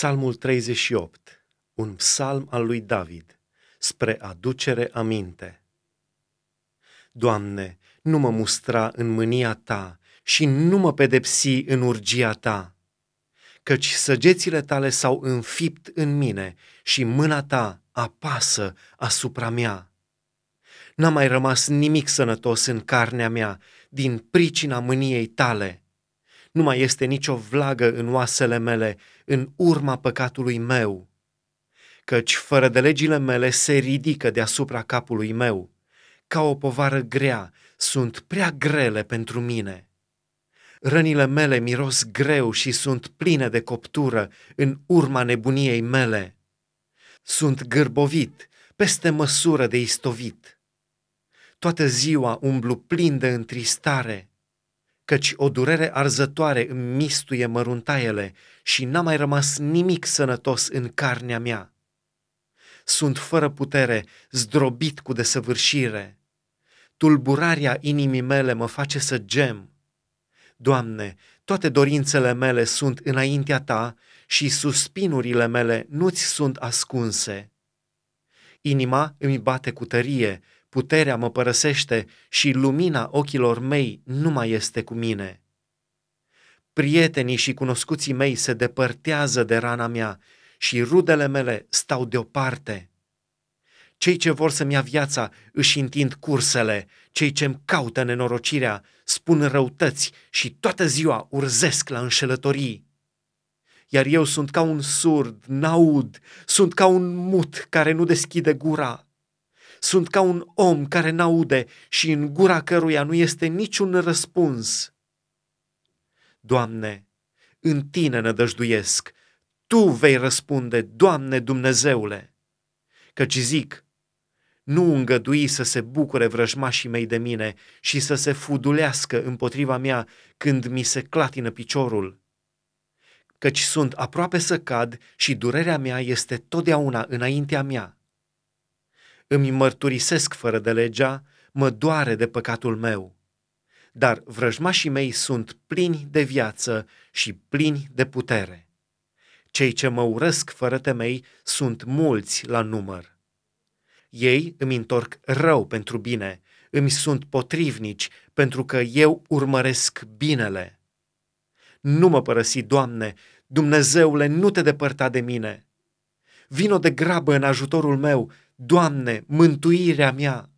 Psalmul 38, un psalm al lui David, spre aducere aminte. Doamne, nu mă mustra în mânia Ta și nu mă pedepsi în urgia Ta, căci săgețile Tale s-au înfipt în mine și mâna Ta apasă asupra mea. N-a mai rămas nimic sănătos în carnea mea din pricina mâniei Tale nu mai este nicio vlagă în oasele mele, în urma păcatului meu, căci fără de legile mele se ridică deasupra capului meu, ca o povară grea, sunt prea grele pentru mine. Rănile mele miros greu și sunt pline de coptură în urma nebuniei mele. Sunt gârbovit, peste măsură de istovit. Toată ziua umblu plin de întristare, căci o durere arzătoare îmi mistuie măruntaiele și n-a mai rămas nimic sănătos în carnea mea. Sunt fără putere, zdrobit cu desăvârșire. Tulburarea inimii mele mă face să gem. Doamne, toate dorințele mele sunt înaintea Ta și suspinurile mele nu-ți sunt ascunse. Inima îmi bate cu tărie, puterea mă părăsește și lumina ochilor mei nu mai este cu mine. Prietenii și cunoscuții mei se depărtează de rana mea și rudele mele stau deoparte. Cei ce vor să-mi ia viața își întind cursele, cei ce-mi caută nenorocirea spun răutăți și toată ziua urzesc la înșelătorii. Iar eu sunt ca un surd, n-aud, sunt ca un mut care nu deschide gura, sunt ca un om care n-aude și în gura căruia nu este niciun răspuns. Doamne, în Tine nădăjduiesc, Tu vei răspunde, Doamne Dumnezeule, căci zic, nu îngădui să se bucure vrăjmașii mei de mine și să se fudulească împotriva mea când mi se clatină piciorul. Căci sunt aproape să cad și durerea mea este totdeauna înaintea mea îmi mărturisesc fără de legea, mă doare de păcatul meu. Dar vrăjmașii mei sunt plini de viață și plini de putere. Cei ce mă urăsc fără temei sunt mulți la număr. Ei îmi întorc rău pentru bine, îmi sunt potrivnici pentru că eu urmăresc binele. Nu mă părăsi, Doamne, Dumnezeule, nu te depărta de mine. Vino de grabă în ajutorul meu, Doamne, mântuirea mea!